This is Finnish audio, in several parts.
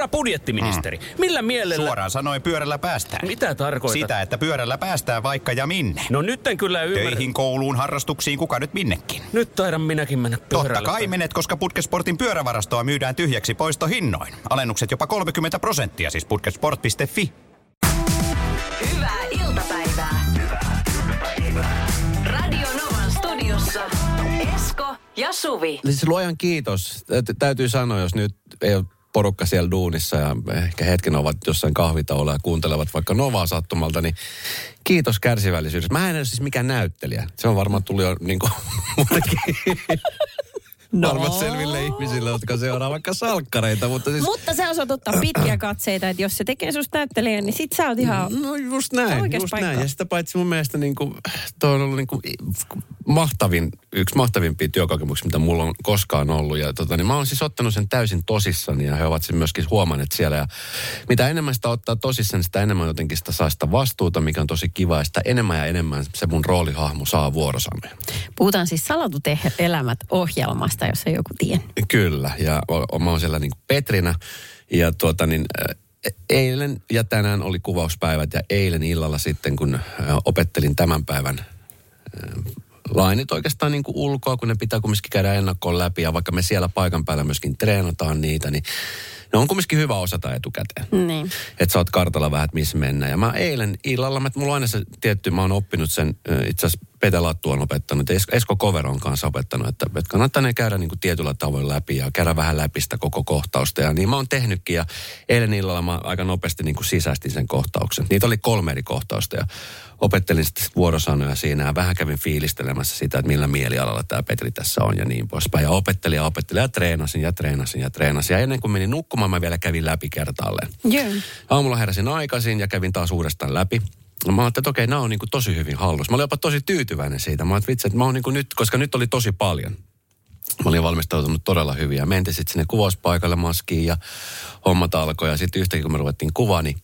Herra budjettiministeri, mm. millä mielellä... Suoraan sanoen pyörällä päästään. Mitä tarkoitat? Sitä, että pyörällä päästään vaikka ja minne. No nyt en kyllä ymmärrä. Töihin, kouluun, harrastuksiin, kuka nyt minnekin. Nyt taidan minäkin mennä pyörällä. Totta kai menet, koska Putkesportin pyörävarastoa myydään tyhjäksi poistohinnoin. Alennukset jopa 30 prosenttia, siis putkesport.fi. Hyvää iltapäivää. Hyvää iltapäivää. Radio Novan studiossa Esko ja Suvi. Siis luojan kiitos. Tä- Täytyy sanoa, jos nyt ei ole porukka siellä duunissa ja ehkä hetken ovat jossain kahvitaolla ja kuuntelevat vaikka Novaa sattumalta, niin kiitos kärsivällisyydestä. Mä en ole siis mikään näyttelijä. Se on varmaan tullut jo niin kuin no. varmaan selville ihmisille, jotka seuraa vaikka salkkareita. Mutta siis, Mutta se osoittaa ottaa pitkiä katseita, että jos se tekee susta näyttelijän, niin sit sä oot ihan... No just näin, just paikka. näin. Ja sitä paitsi mun mielestä niin kuin, toi on ollut niin kuin, mahtavin, yksi mahtavimpia työkokemuksia, mitä mulla on koskaan ollut. Ja tota, niin mä oon siis ottanut sen täysin tosissani ja he ovat sen myöskin huomanneet siellä. Ja mitä enemmän sitä ottaa tosissaan, sitä enemmän jotenkin sitä saa sitä vastuuta, mikä on tosi kiva. Ja sitä enemmän ja enemmän se mun roolihahmo saa vuorosanoja. Puhutaan siis Salatut elämät ohjelmasta, jos ei joku tiedä. Kyllä, ja mä oon siellä niin Petrinä. Ja tuota niin, eilen ja tänään oli kuvauspäivät ja eilen illalla sitten, kun opettelin tämän päivän lainit oikeastaan niin kuin ulkoa, kun ne pitää kumminkin käydä ennakkoon läpi. Ja vaikka me siellä paikan päällä myöskin treenataan niitä, niin ne on kumminkin hyvä osata etukäteen. Niin. Että sä oot kartalla vähän, että missä mennään. Ja mä eilen illalla, mä, mulla on aina se tietty, mä oon oppinut sen, itse asiassa Pete Lattu on opettanut, Esko, Koveron kanssa opettanut, että, että kannattaa ne käydä niin kuin tietyllä tavoin läpi ja käydä vähän läpi sitä koko kohtausta. Ja niin mä oon tehnytkin, ja eilen illalla mä aika nopeasti niin kuin sisäistin sen kohtauksen. Niitä oli kolme eri kohtausta, ja opettelin sitten vuorosanoja siinä, ja vähän kävin fiilistelemässä sitä, että millä mielialalla tämä Petri tässä on, ja niin poispäin. Ja opettelin ja opettelin, ja treenasin, ja treenasin, ja treenasin. Ja ennen kuin menin nukkumaan, mä vielä kävin läpi kertaalleen. Joo. Aamulla heräsin aikaisin ja kävin taas uudestaan läpi. Mä ajattelin, että okei, nämä on niin tosi hyvin hallussa. Mä olin jopa tosi tyytyväinen siitä. Mä ajattelin, vitsi, että mä oon niin nyt, koska nyt oli tosi paljon. Mä olin valmistautunut todella hyvin ja mentiin sitten sinne kuvauspaikalle maskiin ja hommat alkoi. Ja sitten yhtäkkiä kun me ruvettiin kuvaa, niin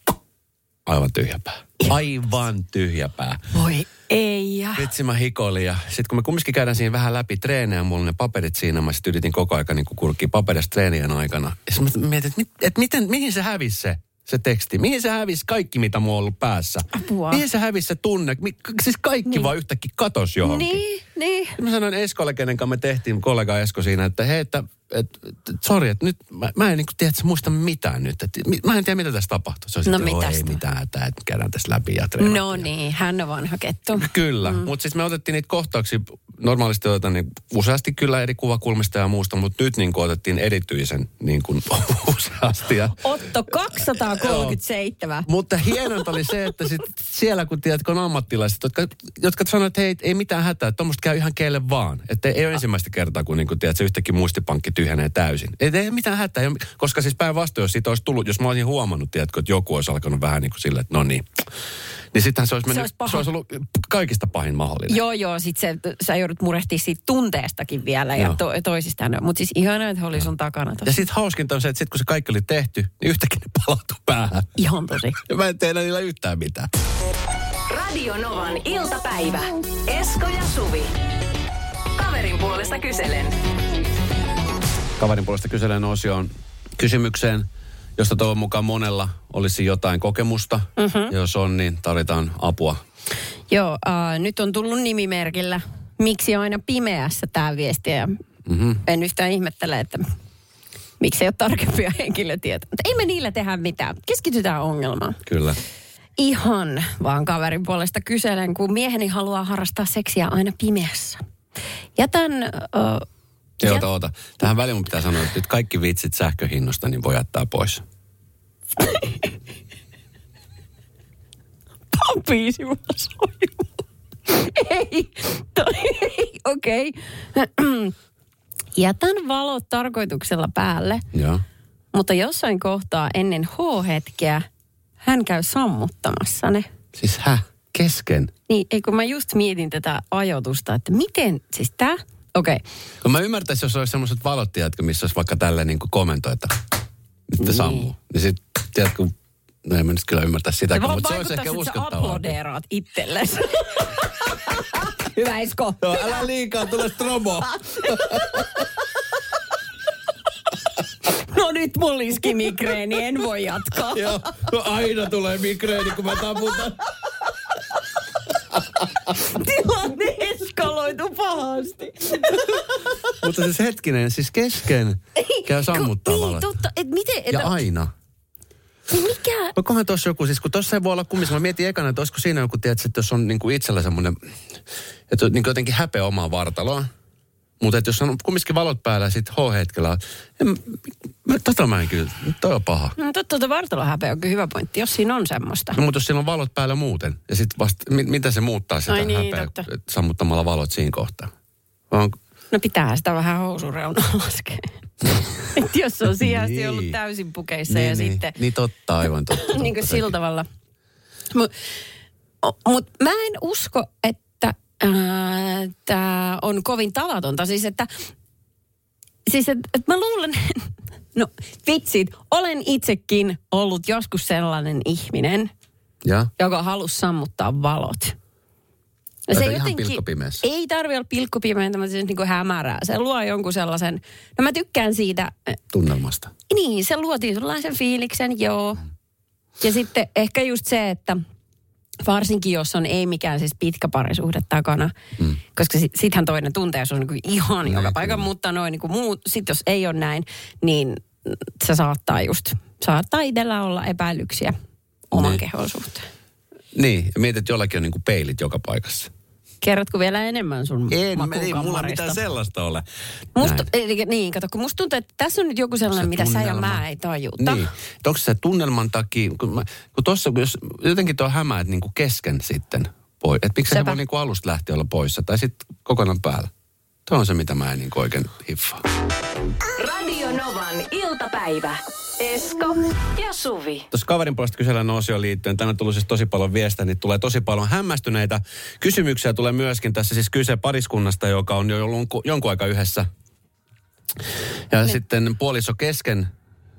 aivan tyhjäpää. Aivan tyhjäpää. Voi ei. ja- Vitsi mä hikoilin ja sitten kun me kumminkin käydään siinä vähän läpi treenejä, mulla on ne paperit siinä, mä sitten yritin koko ajan niin kurkkia paperista treenien aikana. Ja mä mietin, että, että miten, mihin se hävisi se, se teksti? Mihin se hävisi kaikki, mitä mulla on ollut päässä? Apua. Mihin se hävisi se tunne? Mi, siis kaikki niin. vaan yhtäkkiä katos johonkin. Niin, niin. Mä sanoin Eskolle, kenen kanssa me tehtiin, kollega Esko siinä, että hei, että, että, että sori, että nyt mä, mä en niin kuin, tiedä, että muista mitään nyt. Että, mi- mä en tiedä, mitä tässä tapahtuu. Se on No sitten, "Joo, ei mitään että käydään tässä läpi ja treenataan. No niin, hän on vanha kettu. Kyllä, mm. mutta siis me otettiin niitä kohtauksia, normaalisti otetaan niin useasti kyllä eri kuvakulmista ja muusta, mutta nyt niin kuin otettiin erityisen niin kuin useasti. Ja, Otto 237. mutta hienointa oli se, että sit siellä kun tiedät, kun on ammattilaiset, jotka, jotka sanoo, että hei, ei mitään hätää, että tuommoista käy ihan kelle vaan. Että ei ole ensimmäistä kertaa, kun niin kuin, tiedät, se yhtäkkiä muistipankki tyhjenee täysin. Et ei mitään hätää, ei ole- koska siis päinvastoin, jos siitä olisi tullut, jos mä olisin huomannut, tiedätkö, että joku olisi alkanut vähän niin kuin silleen, että no niin. Niin sittenhän se olisi, mennyt, olisi paha. se olisi ollut kaikista pahin mahdollinen. Joo, joo, sit se, sä joudut murehtimaan siitä tunteestakin vielä ja to, toisistaan. Mutta siis ihanaa, että oli sun takana Ja tossa. sitten hauskinta on se, että sit kun se kaikki oli tehty, niin yhtäkkiä ne palautui päähän. Ihan tosi. Ja mä en tee niillä yhtään mitään. Radio Novan iltapäivä. Esko ja Suvi. Kaverin puolesta kyselen. Kaverin puolesta kyselen osioon kysymykseen, josta toivon mukaan monella olisi jotain kokemusta. Mm-hmm. Jos on, niin tarvitaan apua. Joo, äh, nyt on tullut nimimerkillä. Miksi on aina pimeässä tämä viesti? Ja Mm-hmm. en yhtään ihmettele, että miksi ei ole tarkempia henkilötietoja. Mutta ei me niillä tehdä mitään. Keskitytään ongelmaan. Kyllä. Ihan vaan kaverin puolesta kyselen, kun mieheni haluaa harrastaa seksiä aina pimeässä. Jätän... Äh, Ja jät- oota, oota. Tähän väliin mun pitää sanoa, että nyt kaikki vitsit sähköhinnosta niin voi jättää pois. Tämä biisi mulla soi. Ei, okei. Okay. Jätän valot tarkoituksella päälle, Joo. mutta jossain kohtaa ennen H-hetkeä hän käy sammuttamassa ne. Siis hä? Kesken? Niin, ei kun mä just mietin tätä ajoitusta, että miten, siis tää, okei. Okay. Mä ymmärtäisin, jos olisi semmoiset valot, tiedätkö, missä olisi vaikka tälleen niin kuin kommentoi, että nyt te sammuu. Niin sit, tiedätkö, no en mä nyt kyllä ymmärtää sitä, mutta se olisi ehkä että sä uskottavaa. aplodeeraat itsellesi. Hyvä Esko. Joo, älä liikaa, tule strobo. No nyt mulla iski migreeni, en voi jatkaa. Joo, no aina tulee migreeni, kun mä taputan. Tilanne eskaloitu pahasti. Mutta siis hetkinen, siis kesken käy sammuttaa Niin, valot. totta. Et miten, et, Ja aina. mikä? Onkohan tuossa joku, siis kun tuossa ei voi olla kumminkin, mä mietin ekana, että olisiko siinä joku, tiedätkö, että jos on niin kuin itsellä semmoinen, että niin kuin jotenkin häpeä omaa vartaloa, mutta jos on kumminkin valot päällä sitten H-hetkellä, en, mä, tota mä en kyllä, toi on paha. No totta, tuota vartalohäpeä on kyllä hyvä pointti, jos siinä on semmoista. No, mutta jos siellä on valot päällä muuten, ja sitten vasta, mit, mitä se muuttaa sitä Ai niin, häpeää, totta. sammuttamalla valot siinä kohtaa? On, No pitää sitä vähän housureunaa laskea. Et jos on siihen asti Niin. ollut täysin pukeissa niin, ja niin, sitten... Niin totta, aivan totta. niin kuin totta sillä tavalla. Mutta mut mä en usko, että tämä on kovin tavatonta. Siis että, siis että, että mä luulen, no vitsit, olen itsekin ollut joskus sellainen ihminen, Ja? joka halusi sammuttaa valot. Aika ihan pilkkopimeässä. Ei tarvi olla pilkkopimeäntä, mutta siis niin kuin hämärää. Se luo jonkun sellaisen, no mä tykkään siitä, Tunnelmasta. niin, se luo tietynlaisen fiiliksen, joo. Ja sitten ehkä just se, että varsinkin jos on ei mikään siis pitkä parisuhde takana, mm. koska sit, sittenhän toinen tuntee sun niin ihan joka Niin, paikan, kyllä. mutta noin niin kuin muut, sit jos ei ole näin, niin se saattaa just, saattaa itsellä olla epäilyksiä oman Niin. kehon suhteen. Niin, ja mietit, että jollakin on niin kuin peilit joka paikassa. Kerrotko vielä enemmän sun En, ei mulla mitään sellaista ole. Musta, eli, niin, kato, kun musta tuntuu, että tässä on nyt joku sellainen, Se mitä sä ja tunnelma. mä ei tajuta. Niin. Onko se tunnelman takia, kun, mä, kun tossa, kun jos jotenkin tuo hämäät niin kuin kesken sitten pois. Että miksi se voi niin kuin alusta lähteä olla poissa tai sitten kokonaan päällä. Tuo on se, mitä mä en niin kuin oikein hiffaa. Radio Novan iltapäivä. Esko ja Suvi. Tuossa kaverin puolesta kysellään osioon liittyen, tänne on tullut siis tosi paljon viestejä, niin tulee tosi paljon hämmästyneitä kysymyksiä. Tulee myöskin tässä siis kyse pariskunnasta, joka on jo ollut jonkun aika yhdessä. Ja niin. sitten puoliso kesken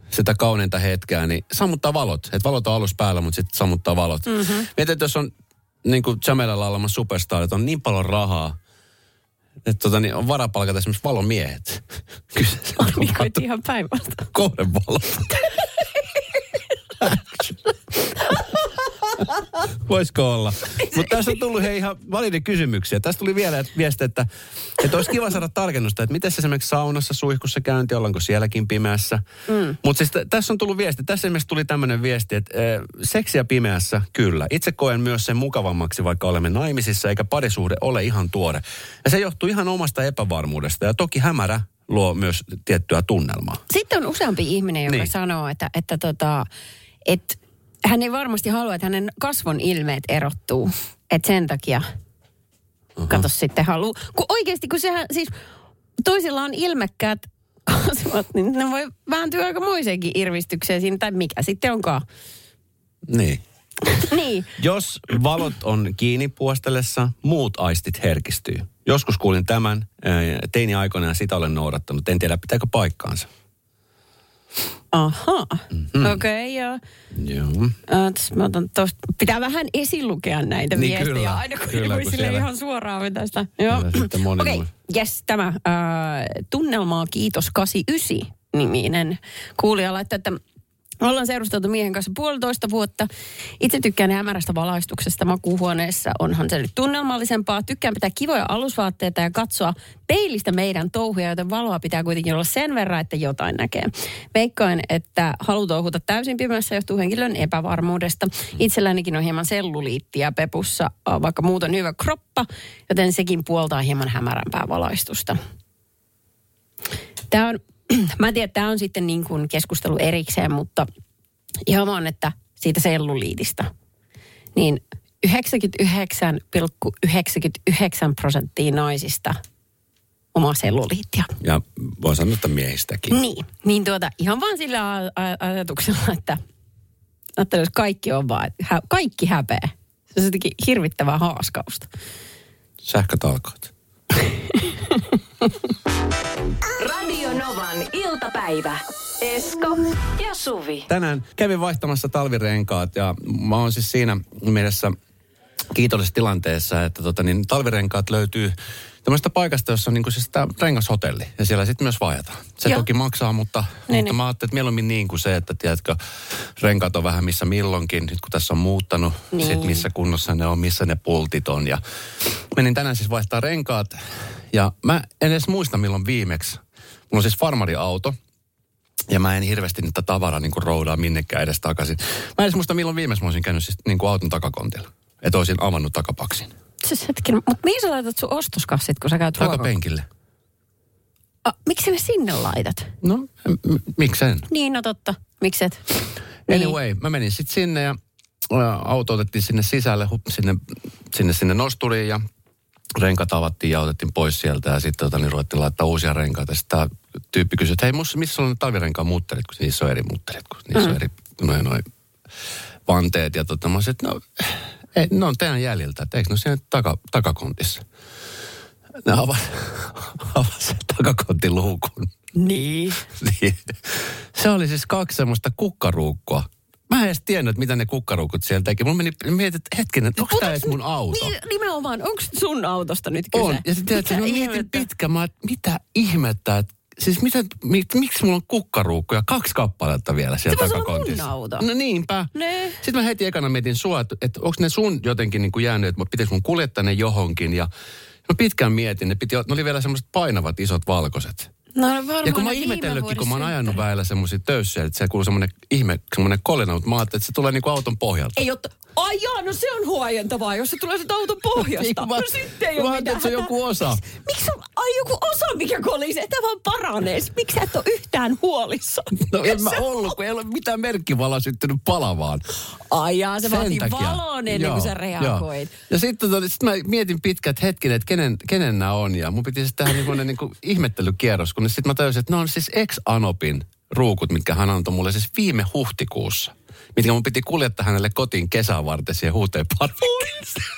sitä kauneinta hetkeä, niin sammuttaa valot. Että valot on alus päällä, mutta sitten sammuttaa valot. Mm-hmm. Mietin, että jos on niin kuin Jamelalla laulama superstar, että on niin paljon rahaa, että tota, niin on varaa palkata esimerkiksi valomiehet. Kyseessä on Niin kuin, ihan päinvastoin. kohdevalot. Voisiko olla? Mutta tässä on tullut hei ihan validi kysymyksiä. Tästä tuli vielä viesti, että, että olisi kiva saada tarkennusta, että miten se esimerkiksi saunassa, suihkussa käynti, ollaanko sielläkin pimeässä. Mm. Mutta siis t- tässä on tullut viesti, tässä esimerkiksi tuli tämmöinen viesti, että e, seksiä pimeässä, kyllä. Itse koen myös sen mukavammaksi, vaikka olemme naimisissa, eikä parisuhde ole ihan tuore. Ja se johtuu ihan omasta epävarmuudesta. Ja toki hämärä luo myös tiettyä tunnelmaa. Sitten on useampi ihminen, joka niin. sanoo, että, että, tota, että hän ei varmasti halua, että hänen kasvon ilmeet erottuu. Että sen takia, uh-huh. kato sitten haluu. Kun oikeasti, kun sehän siis toisilla on ilmekkäät kasvot, niin ne voi vääntyä aika moiseenkin irvistykseen siinä, tai mikä sitten onkaan. Niin. niin, Jos valot on kiinni puostellessa, muut aistit herkistyy. Joskus kuulin tämän ää, teini-aikoina ja sitä olen noudattanut. En tiedä, pitääkö paikkaansa. Aha, mm-hmm. okei, okay, joo. Joo. Tässä mä otan tosta, pitää vähän esilukea näitä Niin, viestejä kyllä. aina, kun Kyllä, voi kun sille siellä- ihan suoraan vetää sitä. Joo. Okei, voi. yes, tämä äh, tunnelmaa kiitos 89 niminen kuulija laittaa, että Ollaan seurusteltu miehen kanssa puolitoista vuotta. Itse tykkään hämärästä valaistuksesta makuuhuoneessa. Onhan se nyt tunnelmallisempaa. Tykkään pitää kivoja alusvaatteita ja katsoa peilistä meidän touhuja, joten valoa pitää kuitenkin olla sen verran, että jotain näkee. Veikkoin, että halu touhuta täysin pimeässä johtuu henkilön epävarmuudesta. Itsellänikin on hieman selluliittiä pepussa, vaikka muut on hyvä kroppa, joten sekin puoltaa hieman hämärämpää valaistusta. Tämä on, mä en tiedä, tämä on sitten niin kuin keskustelu erikseen, mutta ihan vaan, että siitä selluliitista. Niin 99,99 prosenttia naisista omaa selluliittia. Ja voi sanoa, että miehistäkin. Niin, niin tuota, ihan vaan sillä ajatuksella, että, että jos kaikki on vaan, että hä, kaikki häpeä. Se on jotenkin hirvittävää haaskausta. Sähkötalkoot. Radio Novan iltapäivä. Esko ja Suvi. Tänään kävin vaihtamassa talvirenkaat ja mä oon siis siinä mielessä kiitollisessa tilanteessa, että tota, niin talvirenkaat löytyy tämmöistä paikasta, jossa on niin kuin siis tämä rengashotelli. Ja siellä sitten myös vaihdetaan. Se Joo. toki maksaa, mutta, Niin, mutta niin. mä ajattelin, että mieluummin niin kuin se, että tiedätkö, renkaat on vähän missä milloinkin. Nyt kun tässä on muuttanut, Niin. sit missä kunnossa ne on, missä ne pultit on. Ja menin tänään siis vaihtaa renkaat. Ja mä en edes muista milloin viimeksi. Mulla on siis farmariauto. Ja mä en hirveästi niitä tavaraa niin roudaa minnekään edes takaisin. Mä en edes muista milloin viimeksi mä olisin käynyt siis niin kuin auton takakontilla. Että olisin avannut takapaksin. Siis hetken, mutta mihin sä laitat sun ostoskassit, kun sä käyt ruokaa? Takapenkille. Ah, miksi ne sinne laitat? No, m- miksen? Niin, no totta. Mikset? Niin. Anyway, mä menin sitten sinne ja auto otettiin sinne sisälle, hup, sinne, sinne, sinne nosturiin ja renkat avattiin ja otettiin pois sieltä ja sitten tota, niin ruvettiin laittaa uusia renkaita. Sitten tämä tyyppi kysyi, että hei, mus, missä on ne talvirenkaan muutterit, kun niissä on eri muutterit, kun niissä mm. on eri noin, noin vanteet. Ja tota, mä olisin, että no, ei, ne on teidän jäljiltä, että eikö ne ole siinä taka, takakontissa? Ne avasi avas sen takakontin luukun. Niin. Niin. Se oli siis kaksi semmoista kukkaruukkoa. Mä en edes tiennyt, että mitä ne kukkaruukut siellä teki. Mulla meni mietin, että hetkinen, onko tämä edes mun auto? Niin, nimenomaan, onko sun autosta nyt kyse? On. Ja sitten tiedätkö, Mitä mä mietin pitkä, mä, että mitä ihmettä, että Siis mitä, mi, miksi mulla on kukkaruukkuja, kaksi kappaletta vielä siellä Se takakontissa? auto. No niinpä. Ne. Sitten mä heti ekana mietin sua, että, että onko ne sun jotenkin niin kuin jäänyt, että pitäisi mun kuljettaa ne johonkin. Ja mä pitkään mietin, ne, piti, ne oli vielä semmoiset painavat isot valkoiset. No varmaan Ja kun mä oon ihmetellytkin, kun mä oon ajanut synttärit. väillä semmoisia töyssiä, että se kuuluu semmoinen ihme, semmoinen kolina, mutta mä ajattelin, että se tulee niinku auton pohjalta. Ei ole... Ai jaa, no se on huojentavaa, jos se tulee sitä auton pohjasta. Niin, mä- no sitten ei mä ole mitään. että se on joku osa. Miksi- Miksi on ai joku osa, mikä kolisee? Että vaan paranee. Miksi sä et ole yhtään huolissa? No en mä ollut, kun ei ole mitään merkkivalaa syttynyt palavaan. Ai jaa, se Sen vaatii takia. valon ennen Joo, kuin sä joo. reagoit. Ja sitten tota, sit mä mietin pitkät hetken, että kenen, kenen nämä on. Ja mun piti sitten tehdä niinku niin kuin ihmettelykierros, kun sitten mä tajusin, että ne on siis ex-Anopin ruukut, mitkä hän antoi mulle siis viime huhtikuussa. Mitkä mun piti kuljettaa hänelle kotiin kesää varten siihen huuteen parvekkeeseen.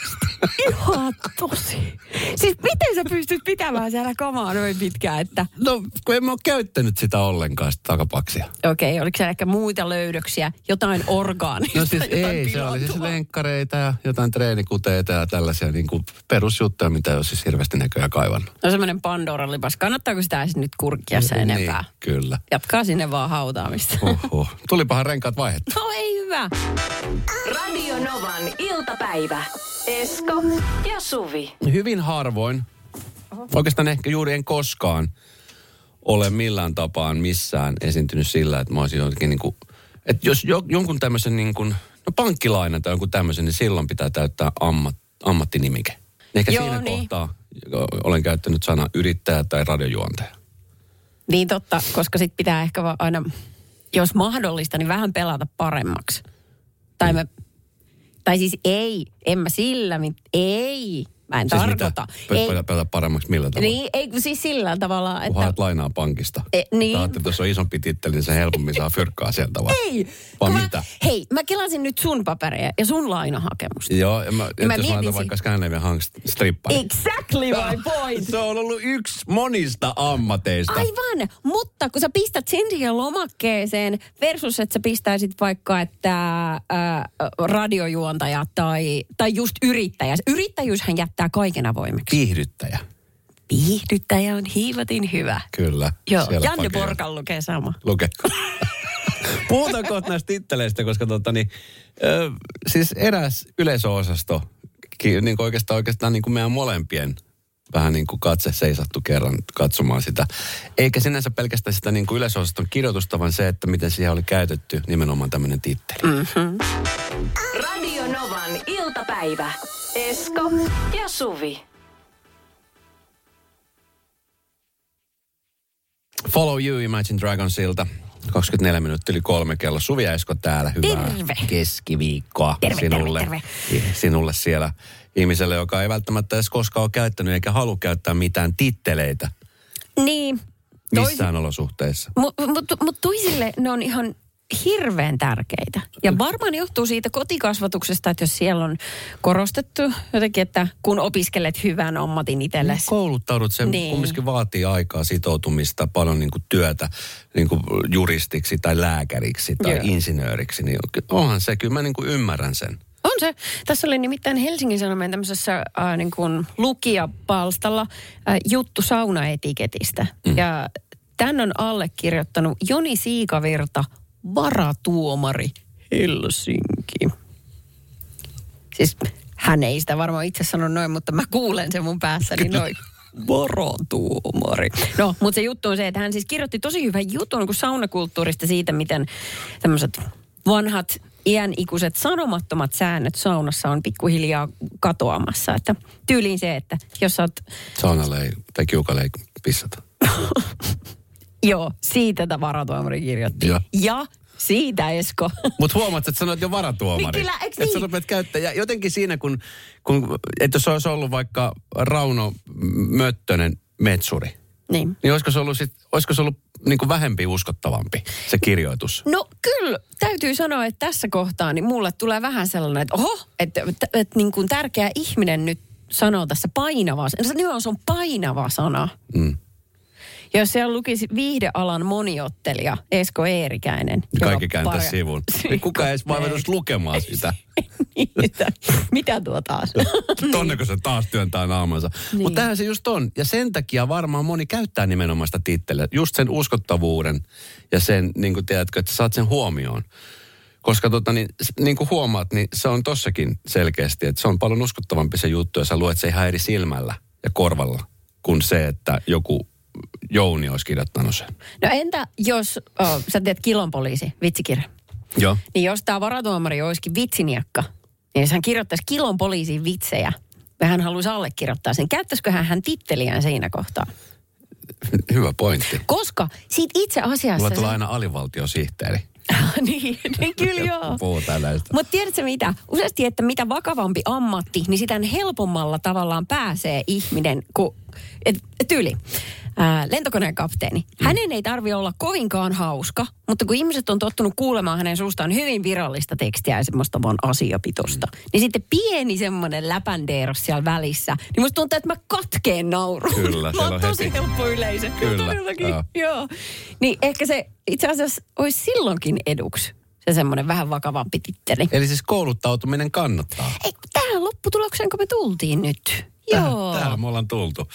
Ihan tosi. Siis miten sä pystyt pitämään siellä kamaa noin pitkään, että... No, kun en mä ole käyttänyt sitä ollenkaan, sitä takapaksia. Okei, okay, oliko siellä ehkä muita löydöksiä, jotain orgaanista? No siis ei, se oli siis lenkkareita ja jotain treenikuteita ja tällaisia niin kuin perusjuttuja, mitä ei ole siis hirveästi näköjään kaivannut. No semmoinen Pandoran lipas. Kannattaako sitä edes nyt kurkkia se enempää? Niin, kyllä. Jatkaa sinne vaan hautaamista. Oho. Tulipahan renkaat vaihdettu. No ei hyvä. Radio Novan iltapäivä. Esko ja Suvi. Hyvin harvoin, oikeastaan ehkä juuri en koskaan ole millään tapaan missään esiintynyt sillä, että mä olisin jotenkin niin kuin, että jos jo, jonkun tämmöisen niin kuin, no pankkilaina tai jonkun tämmöisen, niin silloin pitää täyttää ammat, ammattinimike. Ehkä Joo, siinä niin. kohtaa olen käyttänyt sana yrittäjä tai radiojuontaja. Niin totta, koska sit pitää ehkä vaan aina, jos mahdollista, niin vähän pelata paremmaksi. Tai mä, tai siis ei, en mä sillä, mit- ei, mä en Siis tarkoita. mitä? Pelata paremmaksi millä tavalla? niin, ei kun siis sillä tavalla, Kun että... haet lainaa pankista. E, niin. Sä ajattelet, että jos on isompi titteli, niin se helpommin saa fyrkkaa sieltä vaan. Ei. Vaan kun mitä? Mä, hei, mä kelasin nyt sun papereja ja sun lainahakemusta. Joo, ja mä, mä ja mä jos mietin mä laitan vaikka Scandinavian Hanks strippari. Exactly my point. Se on ollut yksi monista ammateista. Aivan, mutta kun sä pistät sen siihen lomakkeeseen versus, että sä pistäisit vaikka, että äh, radiojuontaja tai, tai just yrittäjä. Yrittäjyyshän jättää kaiken avoimeksi. Viihdyttäjä. Viihdyttäjä on hiivatin hyvä. Kyllä. Joo, Siellä Janne. Porkan lukee sama. Luke. Puhutaan kohta näistä titteleistä, koska tota, niin, ö, siis eräs yleisöosasto, niin kuin oikeastaan, oikeastaan niin kuin meidän molempien vähän niin kuin katse seisattu kerran katsomaan sitä. Eikä sinänsä pelkästään sitä niin kuin yleisöosaston kirjoitusta, vaan se, että miten siihen oli käytetty nimenomaan tämmöinen titteli. Mm. Radio Novan iltapäivä. Esko ja Suvi. Follow You Imagine Dragonsilta. 24 minuuttia yli kolme kello. Suvi ja Esko täällä. Hyvää Terve. keskiviikkoa Terve, terve, sinulle. terve. Sinulle siellä ihmiselle, joka ei välttämättä edes koskaan ole käyttänyt eikä halua käyttää mitään titteleitä Niin. missään olosuhteissa. Mutta mut, mut toisille ne on ihan hirveän tärkeitä. Ja varmaan johtuu siitä kotikasvatuksesta, että jos siellä on korostettu jotenkin, että kun opiskelet hyvän ammatin itsellesi. Kouluttaudut, se Niin. kumminkin vaatii aikaa, sitoutumista, paljon niin kuin työtä niin kuin juristiksi tai lääkäriksi tai Joo. insinööriksi. Niin onhan se, kyllä mä niin kuin ymmärrän sen. On se. Tässä oli nimittäin Helsingin Sanomien tämmöisessä äh, niin kuin lukijapalstalla äh, juttu saunaetiketistä. Mm. Ja tän on allekirjoittanut Joni Siikavirta, varatuomari Helsinki. Siis hän ei sitä varmaan itse sano noin, mutta mä kuulen sen mun päässäni noin. Varatuomari. No, mutta se juttu on se, että hän siis kirjoitti tosi hyvän jutun kuin saunakulttuurista siitä, miten tämmöiset vanhat iänikuiset sanomattomat säännöt saunassa on pikkuhiljaa katoamassa. Että tyyliin se, että jos sä oot, Saunalle ei, tai kiukalle ei pissata. joo, siitä tämä varatuomari kirjoitti. Joo. Ja siitä Esko. Mutta huomaat, että sanoit jo varatuomari. Niin Että sä niin? rupeat käyttää. Ja jotenkin siinä, kun, kun että jos olisi ollut vaikka Rauno Möttönen metsuri, Niin. niin olisiko se ollut, sit, olisiko se ollut niin kuin vähempi uskottavampi se kirjoitus? No kyllä, täytyy sanoa, että tässä kohtaa niin mulle tulee vähän sellainen, että oho, että, että, että niin kuin tärkeä ihminen nyt sanoo tässä painava, se nimenomaan se on painava sana. Mm. Jos siellä lukisi viihdealan moniottelija Esko Eerikäinen. Kaikki joka kääntää parja- sivun. Niin kuka ei edes vaan vetäisi lukemaan sitä. Että Mitä tuo taas? Tonneko se taas työntää naamansa. Niin. Mutta tähän se just on. Ja sen takia varmaan moni käyttää nimenomaan sitä titteliä. Just sen uskottavuuden ja sen, niin kuin tiedätkö, että saat sen huomioon. Koska tota, niin, niin kuin huomaat, niin se on tossakin selkeästi, että se on paljon uskottavampi se juttu, ja sä luet se ihan eri silmällä ja korvalla, kuin se, että joku Jouni olisi kirjoittanut sen. No entä jos, oh, sä teet kilon poliisi, vitsikirja. Joo. Niin jos tämä varatuomari olisikin vitsiniakka, niin jos hän kirjoittaisi kilon poliisiin vitsejä, ja hän haluaisi allekirjoittaa sen, käyttäisikö hän, hän titteliään siinä kohtaa? Hyvä pointti. Koska siitä itse asiassa... Mulla tulee aina alivaltiosihteeri. niin, niin kyllä joo. Puhutaan näistä. Mutta tiedätkö mitä? Useasti, että mitä vakavampi ammatti, niin sitä helpommalla tavallaan pääsee ihminen, kun et, tyyli. Ää, lentokoneen kapteeni. Hänen ei tarvi olla kovinkaan hauska, mutta kun ihmiset on tottunut kuulemaan hänen suustaan hyvin virallista tekstiä ja semmoista vaan asiapitosta, niin sitten pieni semmoinen läpändeeros siellä välissä, niin musta tuntuu, että mä katkeen nauru. Kyllä, mä oon on tosi heti. helppo yleisö. Kyllä, Todellakin, joo. joo. Niin ehkä se itse asiassa olisi silloinkin eduksi se semmoinen vähän vakavampi titteli. Eli siis kouluttautuminen kannattaa. Ei, tähän lopputulokseen, kun me tultiin nyt. Joo. Täällä me ollaan tultu.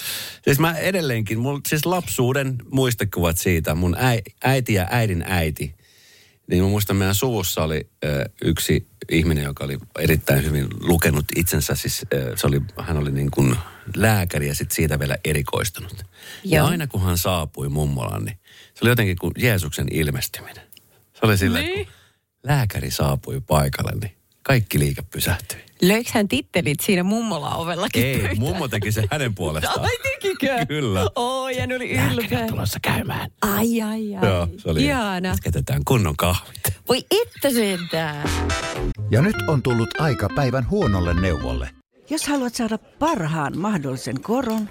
Siis mä edelleenkin, mulla siis lapsuuden muistikuvat siitä, mun äi, äiti ja äidin äiti. Niin mä muistan, meidän suvussa oli ö, yksi ihminen, joka oli erittäin hyvin lukenut itsensä. Siis ö, se oli, hän oli niin kuin lääkäri ja sitten siitä vielä erikoistunut. Ja Joo. aina kun hän saapui mummolaan, niin se oli jotenkin kuin Jeesuksen ilmestyminen. Se oli silleen, Niin. kun lääkäri saapui paikalle, niin kaikki liike pysähtyi. Löikö hän tittelit siinä mummola ovellakin Ei, pöytään? mummo teki sen hänen puolestaan. Ai tekikö? Kyllä. Oi, hän oli Lääkäri ylpeä. on tulossa käymään. Ai, ai, ai. Joo, se oli. Ihana. Kätetään kunnon kahvit. Voi että sentään. Ja nyt on tullut aika päivän huonolle neuvolle. Jos haluat saada parhaan mahdollisen koron,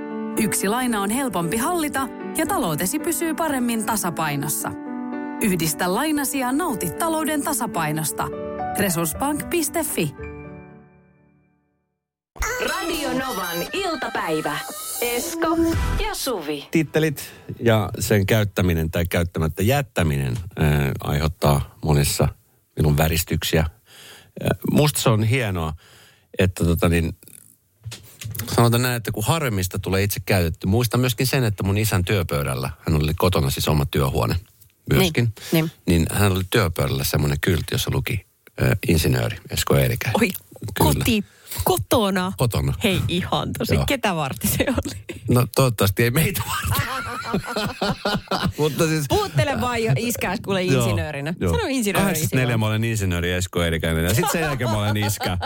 Yksi laina on helpompi hallita ja taloutesi pysyy paremmin tasapainossa. Yhdistä lainasi ja nauti talouden tasapainosta. Resurssbank.fi Radio Novan iltapäivä. Esko ja Suvi. Tittelit ja sen käyttäminen tai käyttämättä jättäminen ää, aiheuttaa monissa minun väristyksiä. Ää, musta se on hienoa, että tota niin, sanotaan näin, että kun harvemmista tulee itse käytetty. Muistan myöskin sen, että mun isän työpöydällä, hän oli kotona siis oma työhuone myöskin, Niin, niin. niin hän oli työpöydällä semmoinen kyltti, jossa luki ää, insinööri Esko Eerikäinen. Oi, Kyllä. Koti, kotona. Kotona. Hei ihan tosi. Joo. Ketä varten se oli? No toivottavasti ei meitä varten. Mutta siis... Puhuttele vaan iskääs kuule insinöörinä. joo. Sano insinööri. 84 mä olen insinööri Esko Eerikäinen ja sitten sen jälkeen mä olen iskä.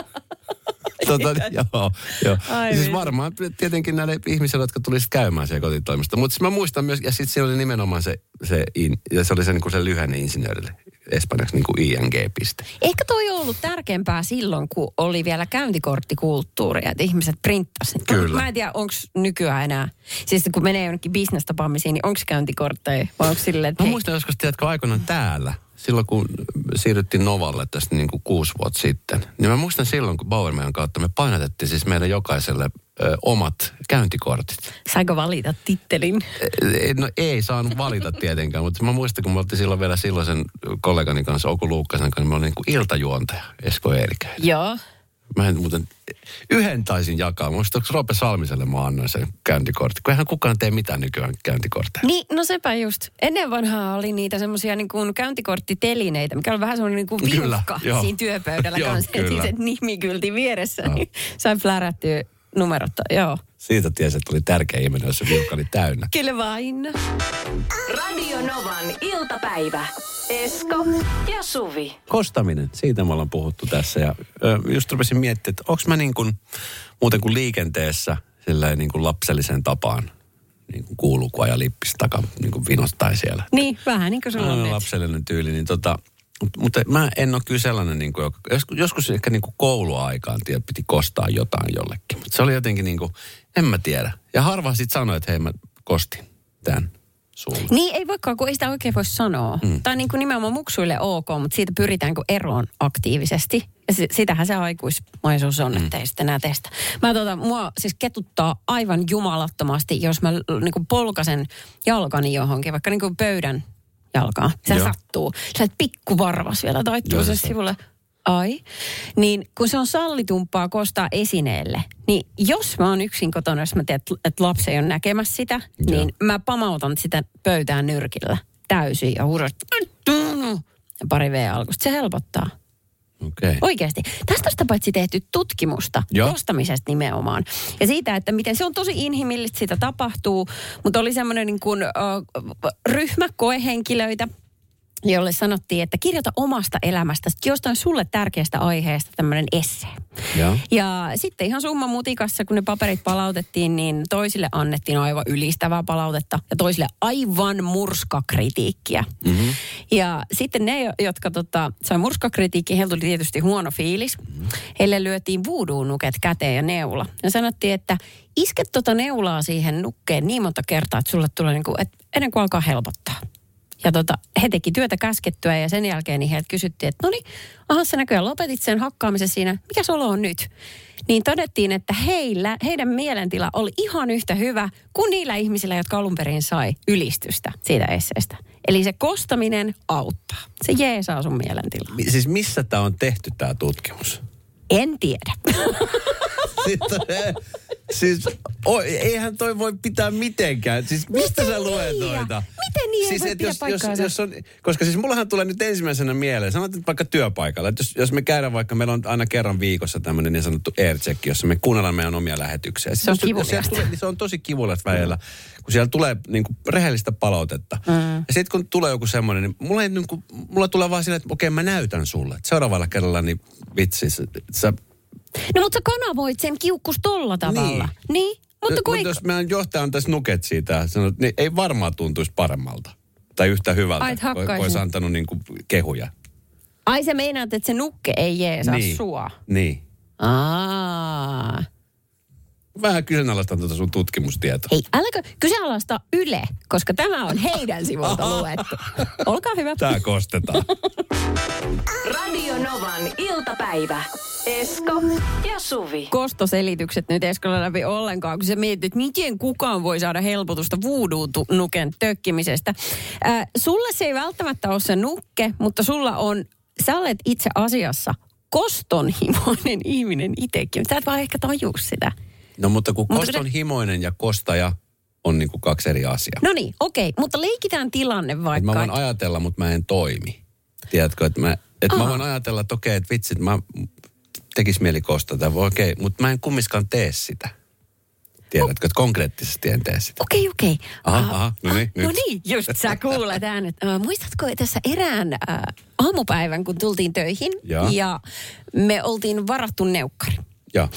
Tota, joo, joo. Ai siis varmaan tietenkin näille ihmisille, jotka tulisivat käymään siellä kotitoimista. Mutta siis mä muistan myös, ja sitten siinä oli nimenomaan se, se, in, ja se oli se, niin se lyhenne insinöörille. Espanjaksi niin kuin ING-piste. Ehkä toi on ollut tärkeämpää silloin, kun oli vielä käyntikorttikulttuuria, että ihmiset printtasivat. Kyllä. Mä en tiedä, onko nykyään enää, siis kun menee jonnekin bisnestapaamisiin, niin onko käyntikortteja vai onko silleen, että Mä hei, muistan joskus, tiedätkö, aikoinaan täällä, silloin kun siirryttiin Novalle tästä niin kuin kuusi vuotta sitten, niin mä muistan silloin, kun Bauermean kautta me painatettiin siis meidän jokaiselle ö, omat käyntikortit. saiko valita tittelin? E, No ei saanut valita tietenkään, mutta mä muistan, kun me oltiin silloin vielä silloisen kollegani kanssa, Oku Luukkasen kanssa, niin me olin niin kuin iltajuontaja, Esko Eerikä. Joo. Mä en muuten, yhden taisin jakaa. Muistan, onko Roope Salmiselle mä annoin sen käyntikortti, kun eihän kukaan tee mitään nykyään käyntikortteja. Niin, no sepä just. Ennen vanhaa oli niitä semmoisia niin kuin käyntikorttitelineitä, mikä oli vähän semmoinen niin kuin Kyllä, vilkka joo. siinä työpöydällä Joo, kanssa. kyllä. Ja sitten nimikylti vieressä, Joo. niin sai flärättyä numerot. Joo. Siitä tiesi, että oli tärkeä ihminen, jos se vilkka oli täynnä. Kyllä vain. Radio Novan iltapäivä. Esko ja Suvi. Kostaminen, siitä me ollaan puhuttu tässä. Ja ö, just rupesin miettimään, että onko mä niin kuin, muuten kuin liikenteessä silleen niin kuin lapsellisen tapaan niin kuin kuuluu, kun ajaa lippis taka niin kuin vinostai siellä. Niin, vähän niin kuin sulla on lapsellinen tyyli, niin tota, mutta, mutta mä en ole kyllä sellainen, niin kuin, joka, joskus, joskus ehkä niin kuin kouluaikaan tiedä, piti kostaa jotain jollekin. Mutta se oli jotenkin niin kuin, en mä tiedä. Ja harva sitten sanoi, että hei mä kostin tämän sulle. Niin, ei voikaan, kun ei sitä oikein voi sanoa. Mm. Tai niin kuin nimenomaan muksuille ok, mutta siitä pyritään kuin eroon aktiivisesti. Ja si- sitähän se aikuismaisuus on, mm. ettei sitten enää testa. Mä tota, mua siis ketuttaa aivan jumalattomasti, jos mä niin kuin polkasen jalkani johonkin, vaikka niin kuin pöydän jalkaan. Se Joo. sattuu. Sä pikkuvarvas vielä taittuu se sivulle. Ai. Niin kun se on sallitumpaa kostaa esineelle, niin jos mä oon yksin kotona, jos mä tiedän, että- lapsi ei ole näkemässä sitä, Joo. niin mä pamautan sitä pöytään nyrkillä täysin ja huudan, ja pari V-alkusta. Se helpottaa. Okay. Oikeasti. Tästä on paitsi tehty tutkimusta Joo. ostamisesta nimenomaan. Ja siitä, että miten se on tosi inhimillistä, sitä tapahtuu. Mutta oli semmoinen niin kuin, äh, ryhmä koehenkilöitä, jolle sanottiin, että kirjoita omasta elämästäsi jostain sulle tärkeästä aiheesta tämmöinen esse. Joo. Ja sitten ihan summa mutikassa, kun ne paperit palautettiin, niin toisille annettiin aivan ylistävää palautetta ja toisille aivan murskakritiikkiä. Mm-hmm. Ja sitten ne, jotka tota, sai murskakritiikkiä, heillä tuli tietysti huono fiilis. Heille lyötiin voodoo-nuket käteen ja neula. Ja sanottiin, että iske tota neulaa siihen nukkeen niin monta kertaa, että sulle tulee niinku, että ennen kuin alkaa helpottaa. Ja tota, he teki työtä käskettyä ja sen jälkeen niin heiltä kysyttiin, että no niin, aha sä näköjään lopetit sen hakkaamisen siinä, mikä olo on nyt? Niin todettiin, että heillä, heidän mielentila oli ihan yhtä hyvä kuin niillä ihmisillä, jotka alun perin sai ylistystä siitä esseestä. Eli se kostaminen auttaa. Se jeesaa sun mielentilaa. Mi- Siis missä tämä on tehty tämä tutkimus? En tiedä. Sitten, siis o, eihän toi voi pitää mitenkään. Siis mistä Miten sä luet niin? noita? Miten niin siis, et jos, jos, jos on, koska siis mullahan tulee nyt ensimmäisenä mieleen, sanotaan nyt vaikka työpaikalla, että jos, jos me käydään vaikka, meillä on aina kerran viikossa tämmöinen niin sanottu aircheck, jossa me kuunnellaan meidän omia lähetyksiä. Se on kivuliasta. tulee, niin se on tosi kivuliasta välillä, kun siellä tulee niin kuin rehellistä palautetta. Mm. Ja sitten kun tulee joku semmoinen, niin mulla, ei, niin kuin, mulla tulee vaan silleen, että okei mä näytän sulle. Seuraavalla kerralla niin vitsi, sä No mutta sä kanavoit sen kiukkus tolla tavalla. Niin. niin. Mutta kun Mut ei... jos meidän johtaja antaisi nuket siitä, sanoo, niin ei varmaan tuntuisi paremmalta. Tai yhtä hyvältä, Ai, olisi antanut niin kuin kehuja. Ai sä meinaat, että se nukke ei jeesaa niin. sua. Niin. Aa. Vähän kyseenalaistan tuota sun tutkimustietoa. Hei, äläkö kyseenalaista Yle, koska tämä on heidän sivulta luettu. Olkaa hyvä. Tää kostetaan. Radio Novan iltapäivä. Esko ja Suvi. Kostoselitykset nyt Eskola läpi ollenkaan, kun sä mietit, että miten kukaan voi saada helpotusta voodoo-nuken tökkimisestä. Äh, sulle se ei välttämättä ole se nukke, mutta sulla on, sä olet itse asiassa kostonhimoinen ihminen itsekin. Sä et vaan ehkä tajua sitä. No mutta kun Mutta koston se- himoinen ja kostaja on niin kuin kaksi eri asiaa. No niin, okei, mutta leikitään tilanne Et vaikka. mä voin ajatella, mutta mä en toimi. Tiedätkö, että mä, että mä voin ajatella, että okei, että vitsit, mä tekisi mieli kostata. Okei, okay, mutta mä en kummiskaan tee sitä. Tiedätkö, että konkreettisesti en tee sitä. Okei, okei. Aha, Ah, aha, no niin, no niin, just sä kuulet äänet. Uh, muistatko tässä erään uh, aamupäivän, kun tultiin töihin Joo. ja me oltiin varattu neukkari. Joo.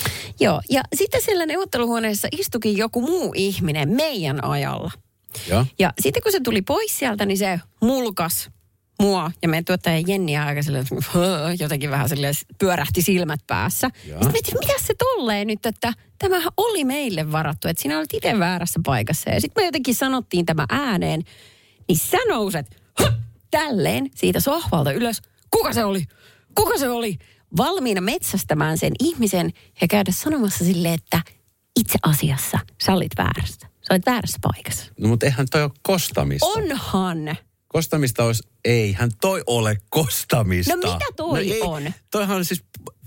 Joo, ja sitten siellä neuvotteluhuoneessa istukin joku muu ihminen meidän ajalla. Joo. Ja sitten kun se tuli pois sieltä, niin se mulkas mua ja meidän tuottaja Jenniä aika jotenkin vähän silleen pyörähti silmät päässä. Joo. Sitten mietin, mitä se tolleen nyt, että tämähän oli meille varattu, että sinä olet itse väärässä paikassa. Ja sitten me jotenkin sanottiin tämä ääneen, niin sä nouset tälleen siitä sohvalta ylös. Kuka se oli? Kuka se oli? Valmiina metsästämään sen ihmisen ja käydä sanomassa sille, että itse asiassa sä olit väärässä. Sä olit väärässä paikassa. No mutta eihän toi ole kostamista. Onhan. Kostamista olisi, eihän toi ole kostamista. No mitä toi ei, on? Toihan on siis,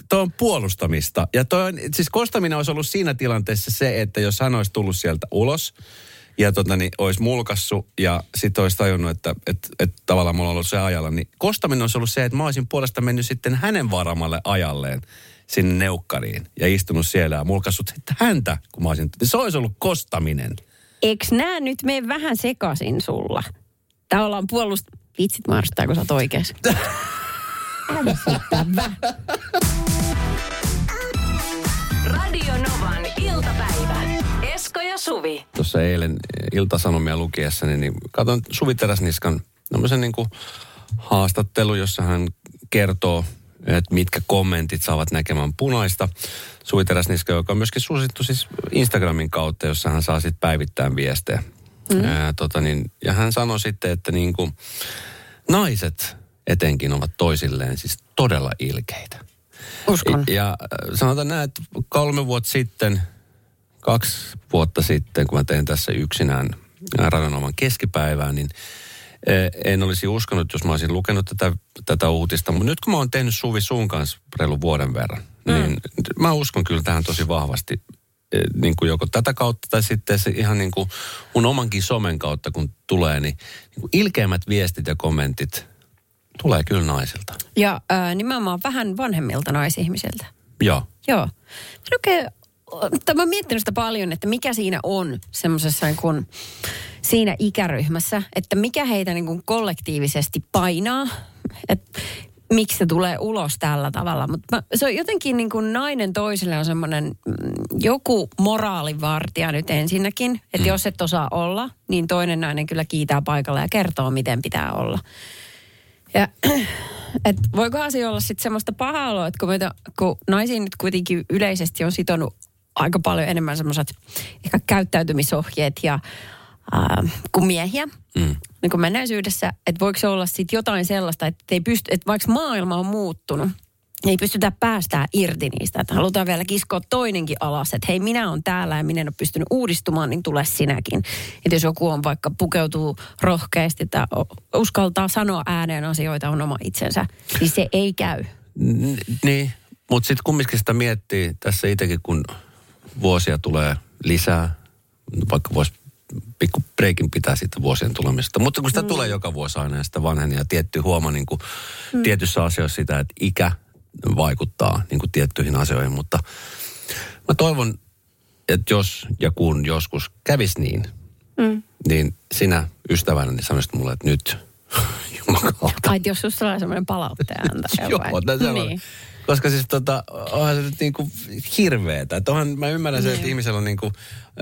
toi on puolustamista. Ja toi on, siis kostaminen olisi ollut siinä tilanteessa se, että jos hän olisi tullut sieltä ulos ja tota, niin, olisi mulkassu ja sitten olisi tajunnut, että että että tavallaan mulla on ollut se ajalla, niin kostaminen olisi ollut se, että mä olisin puolesta mennyt sitten hänen varamalle ajalleen sinne neukkariin ja istunut siellä ja mulkassut häntä, kun mä olisin, se olisi ollut kostaminen. Eiks nää nyt mene vähän sekaisin sulla? Tää ollaan puolust... Vitsit Marsta, kun sä oot oikees. Radio Novan iltapäivä. Esko ja Suvi. tuossa eilen iltasanomia lukiessani, niin katson Suvi Teräsniskan tämmöisen niin kuin haastattelu, jossa hän kertoo, että mitkä kommentit saavat näkemään punaista. Suvi Teräsniska, joka on myöskin suosittu siis Instagramin kautta, jossa hän saa sitten päivittäin viestejä. Mm. Ää, tota niin, ja hän sanoi sitten, että niin kuin, naiset etenkin ovat toisilleen siis todella ilkeitä. Uskon. Ja sanotaan näin, että kolme vuotta sitten, kaksi vuotta sitten, kun mä tein tässä yksinään Radionovan keskipäivää, niin eh, en olisi uskonut, jos mä olisin lukenut tätä, tätä uutista. Mutta nyt kun mä oon tehnyt Suvi sun kanssa reilun vuoden verran, mm. niin mä uskon kyllä tähän tosi vahvasti. eh, Niin kuin joko tätä kautta tai sitten se ihan niin kuin mun omankin somen kautta, kun tulee, niin, niin kuin ilkeimmät viestit ja kommentit tulee kyllä naisilta. Ja äh, nimenomaan vähän vanhemmilta naisihmisiltä. Joo. Joo. Mä oikein, tai mä oon miettinyt sitä paljon, että mikä siinä on semmoisessa niin kuin, siinä ikäryhmässä, että mikä heitä niin kuin kollektiivisesti painaa, että miksi se tulee ulos tällä tavalla. Mutta se on jotenkin niin kuin nainen toiselle on semmoinen mm, joku moraalivartija nyt ensinnäkin, että jos et osaa olla, niin toinen nainen kyllä kiitää paikalla ja kertoo, miten pitää olla. Ja et voiko asia olla sitten semmoista pahaa oloa, että kun, meitä, kun naisiin nyt kuitenkin yleisesti on sitonut aika paljon enemmän semmoiset ehkä käyttäytymisohjeet ja äh, kuin miehiä, mm. niin kuin menneisyydessä, että voiko se olla sitten jotain sellaista, että, ei pysty, että vaikka maailma on muuttunut, ei pystytä päästään irti niistä. Että halutaan vielä kiskoa toinenkin alas, että hei minä on täällä ja minä en ole pystynyt uudistumaan, niin tule sinäkin. Että jos joku on vaikka pukeutuu rohkeasti tai uskaltaa sanoa ääneen asioita on oma itsensä, niin se ei käy. N- niin, mutta sitten kumminkin sitä miettii tässä itsekin, kun vuosia tulee lisää, vaikka voisi pikku breikin pitää siitä vuosien tulemisesta. Mutta kun sitä mm. tulee joka vuosi aina ja sitä vanhenee ja tietty huoma niin kuin, mm. tietyissä asioissa sitä, että ikä vaikuttaa niin kuin tiettyihin asioihin. Mutta mä toivon, että jos ja kun joskus kävisi niin, mm. niin sinä ystävänä niin sanoisit mulle, että nyt jumakauta. Ai, jos susta tulee semmoinen palautteen antaja Joo, vai? sellainen. Niin. Koska siis tota, onhan se nyt niinku hirveetä. Että onhan, mä ymmärrän sen, että ihmisellä on niinku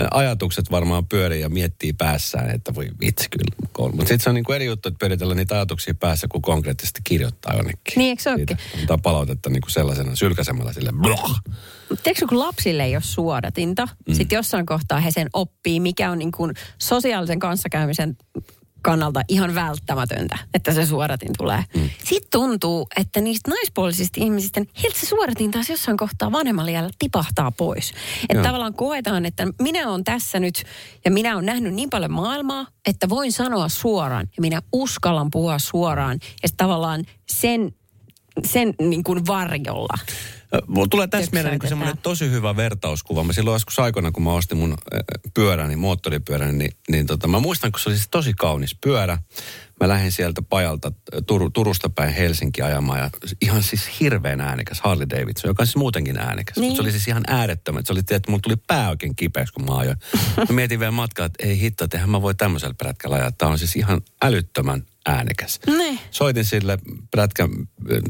ä, ajatukset varmaan pyörii ja miettii päässään, että voi vitsi kyllä. Mutta sitten se on niinku eri juttu, että pyöritellä niitä ajatuksia päässä, kun konkreettisesti kirjoittaa jonnekin. Niin, eikö se Siitä? Antaa palautetta niinku sellaisena sylkäsemällä sille bloh. Tiedätkö, kun lapsille ei ole suodatinta, mm. sitten jossain kohtaa he sen oppii, mikä on niin kuin sosiaalisen kanssakäymisen kannalta ihan välttämätöntä, että se suodatin tulee. Mm. Sitten tuntuu, että niistä naispuolisista ihmisistä, niin heiltä se suodatin taas jossain kohtaa vanhemmalla iällä tipahtaa pois. Että tavallaan koetaan, että minä olen tässä nyt ja minä olen nähnyt niin paljon maailmaa, että voin sanoa suoraan ja minä uskallan puhua suoraan. Ja tavallaan sen, sen niin kuin varjolla. Mulla tulee tässä mieleen niin Töksäytetään. semmoinen tosi hyvä vertauskuva. Mä silloin joskus aikoina, kun mä ostin mun ö, pyöräni, moottoripyöräni, niin, niin tota, mä muistan, kun se oli siis tosi kaunis pyörä. Mä lähdin sieltä pajalta ö, Tur- Turusta päin Helsinki ajamaan ja ihan siis hirveän äänekäs Harley Davidson, joka on siis muutenkin äänekäs. Niin. Niin. Se oli siis ihan äärettömän. Se oli, että mulla tuli pää oikein kipeäksi, kun mä ajoin. Mä mietin vielä matkaa, että ei hitto, että mä voi tämmöisellä prätkällä ajaa. Tämä on siis ihan älyttömän äänekäs. Ne. Soitin sille prätkän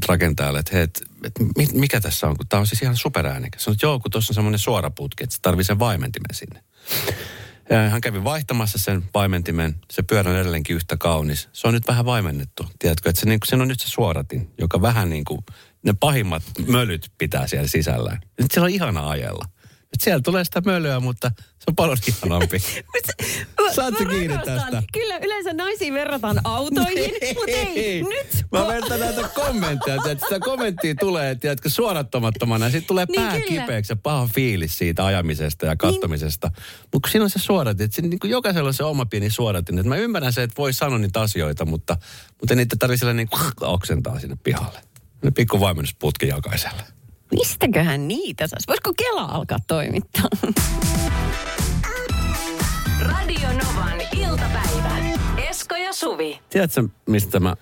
rakentajalle, että hei, et, et, mi- mikä tässä on, kun tämä on siis ihan superäänekäs. Sanoin, että joo, kun tuossa on semmoinen suora putki, että se tarvii sen vaimentimen sinne. Ja hän kävi vaihtamassa sen vaimentimen. Se pyörä on edelleenkin yhtä kaunis. Se on nyt vähän vaimennettu. Tiedätkö, että se, niin kuin, siinä on nyt se suoratin, joka vähän niin kuin, ne pahimmat mölyt pitää siellä sisällä. Nyt siellä on ihana ajella. Siellä tulee sitä mölyä, mutta se on paljon ihanampi. Saat sä Mä kiinni tästä? Kyllä yleensä naisiin verrataan autoihin, mutta ei, nyt. Mä vertaan näitä kommentteja, että sitä kommenttia tulee, tiedätkö, suorattomattomana. Ja sitten tulee Niin pää kyllä. kipeäksi ja paha fiilis siitä ajamisesta ja kattomisesta. Niin. Mutta kun siinä on se suodatin, että siinä, niin kuin jokaisella on se oma pieni suodatin. Että mä ymmärrän se, että voi sanoa niitä asioita, mutta, mutta niitä tarvitse sillä niin oksentaa sinne pihalle. Ne pikku vaimennusputki jokaiselle. Mistäköhän niitä saisi? Voisiko Kela alkaa toimittaa? Radio Novan iltapäivä. Esko ja Suvi. Tiedätkö, mistä mä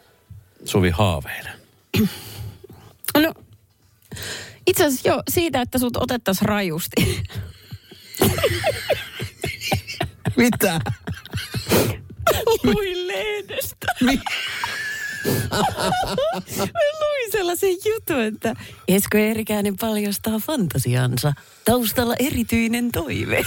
Suvi haaveilen? No, itse asiassa jo siitä, että sut otettaisiin rajusti. Mitä? Luin lehdestä. Mä luin sellaisen jutun, että Esko Eerikäinen paljastaa fantasiansa. Taustalla erityinen toive.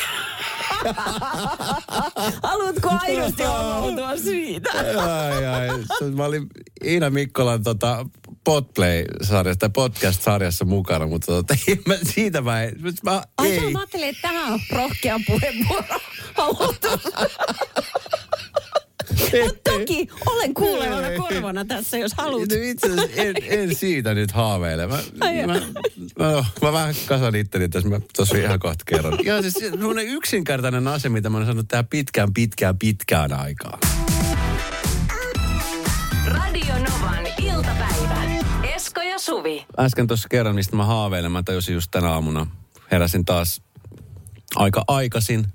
Haluatko aidosti avautua siitä? ai, ai. Mä olin Iina Mikkolan tota, Podplay-sarjassa tai podcast-sarjassa mukana, mutta tota, mä, siitä mä en... Mä, Ai ei. joo, mä ajattelin, että tähän on rohkea puheenvuoro toki olen kuulevana korvana tässä, jos haluat. No itse en, en siitä nyt haaveile. Mä, Ai mä, mä, mä, vähän kasan itteni tässä, mä tossa ihan kohta kerron. Ja siis semmoinen yksinkertainen asia, mitä mä oon sanonut tää pitkään, pitkään, pitkään aikaa. Radio Novan iltapäivä. Esko ja Suvi. Äsken tuossa kerran, mistä mä haaveilen, mä tajusin just tänä aamuna. Heräsin taas aika aikaisin.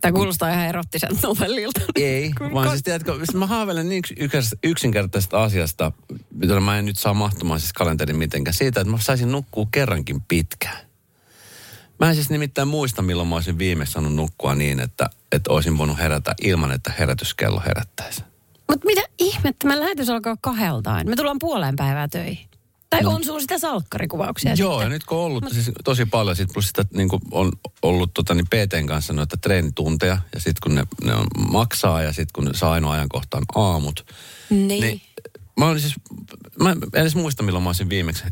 Tämä kuulostaa ihan erottiselta novellilta. Ei, vaan siis tiedätkö, siis mä haaveilen niin yks- yksinkertaisesta asiasta, mitä mä en nyt saa mahtumaan siis kalenterin mitenkään, siitä, että mä saisin nukkua kerrankin pitkään. Mä en siis nimittäin muista, milloin mä olisin viimeksi saanut nukkua niin, että, että olisin voinut herätä ilman, että herätyskello herättäisi. Mutta mitä ihmettä, mä lähetys alkaa kahdeltaan. Me tullaan puoleen päivää töihin. Tai on sulla sitä salkkarikuvauksia Joo, sitten? ja nyt kun on ollut siis tosi paljon, sit plus sitä niin on ollut tota, niin PTn kanssa noita treenitunteja, ja sitten kun ne, ne on, maksaa, ja sitten kun se ainoa ajankohta on aamut, Niin. Niin, mä olin siis, mä en edes muista milloin mä olisin viimeksi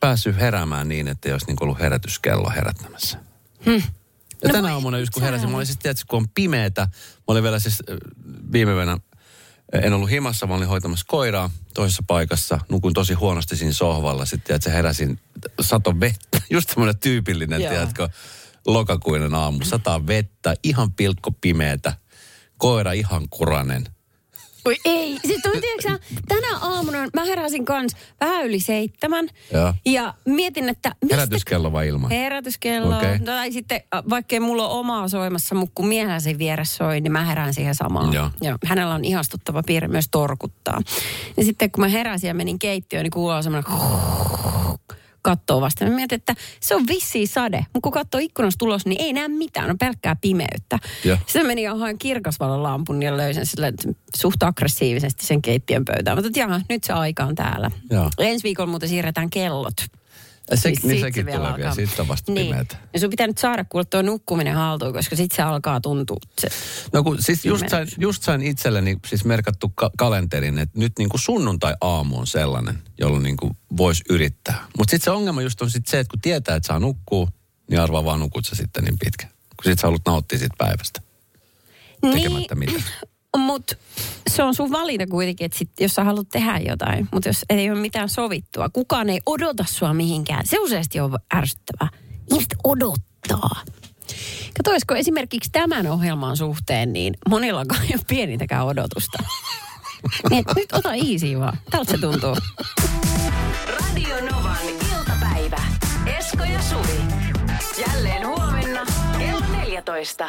päässyt heräämään niin, että olisi niin ollut herätyskello herättämässä. Hmm. Ja No tänä aamuna just kun heräsin, mä olin siis, tiedätkö, kun on pimeetä, mä olin vielä siis äh, viime yönä, äh, en ollut himassa, mä olin hoitamassa koiraa toisessa paikassa, nukuin tosi huonosti siinä sohvalla, sitten että se heräsin, sato vettä, just semmoinen tyypillinen, Joo. tiedätkö, lokakuinen aamu, sataa vettä, ihan pilkko pimeetä, koira ihan kuranen. Oi ei. Sitten on, tiedätkö, tänä aamuna mä heräsin kans vähän yli seitsemän. Joo. Ja mietin, että mistä... Herätyskello vai ilman? Herätyskello. Okay. Tai sitten, vaikkei mulla ole omaa soimassa, mutta kun miehellä siinä vieressä soi, niin mä herään siihen samaan. Joo. Ja hänellä on ihastuttava piirre myös torkuttaa. Ja sitten kun mä heräsin ja menin keittiöön, niin kuuluu semmoinen kattoo vasta. Mä mietin, että se on vissiin sade. Mutta kun katsoo ikkunasta tulos, niin ei näe mitään, on pelkkää pimeyttä. Joo. Sitten menin ja hain kirkasvalolampun ja löysin sille suht aggressiivisesti sen keittiön pöytään. Mutta jaha, nyt se aika on täällä. Joo. Ensi viikolla muuten siirretään kellot. Se, Siis niin sit sekin se tulee vielä, siitä on vasta niin. pimeätä. Ja sun pitää nyt saada kuule tuo nukkuminen haltuun, koska sit se alkaa tuntua. Se, No kun siis just sain, just sain itselleni siis merkattu ka- kalenterin, että nyt niin kuin sunnuntai-aamu on sellainen, jolloin niin kuin voisi yrittää. Mutta sitten se ongelma just on sit se, että kun tietää, että saa nukkuu, niin arvaa vaan nukut sä sitten niin pitkä. Kun sit sä haluat nauttia siitä päivästä. Tekemättä mitään. Mutta se on sun valinta kuitenkin, että sit, jos sä haluat tehdä jotain, mutta jos ei ole mitään sovittua, kukaan ei odota sua mihinkään. Se useasti on ärsyttävää. Ihmiset odottaa. Kato, olisiko esimerkiksi tämän ohjelman suhteen, niin monillakaan ei ole pienintäkään odotusta. Niin, nyt ota easy vaan. Tältä se tuntuu. Radio Novan iltapäivä. Esko ja Suvi. Jälleen huomenna kello 14.